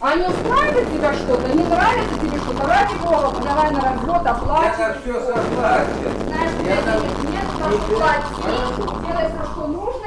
А не устраивает тебя что-то, не нравится тебе что-то, ради бога, подавай на развод, Я на все согласен. Знаешь, у тебя денег нет, не прошу плати, делай все, что нужно,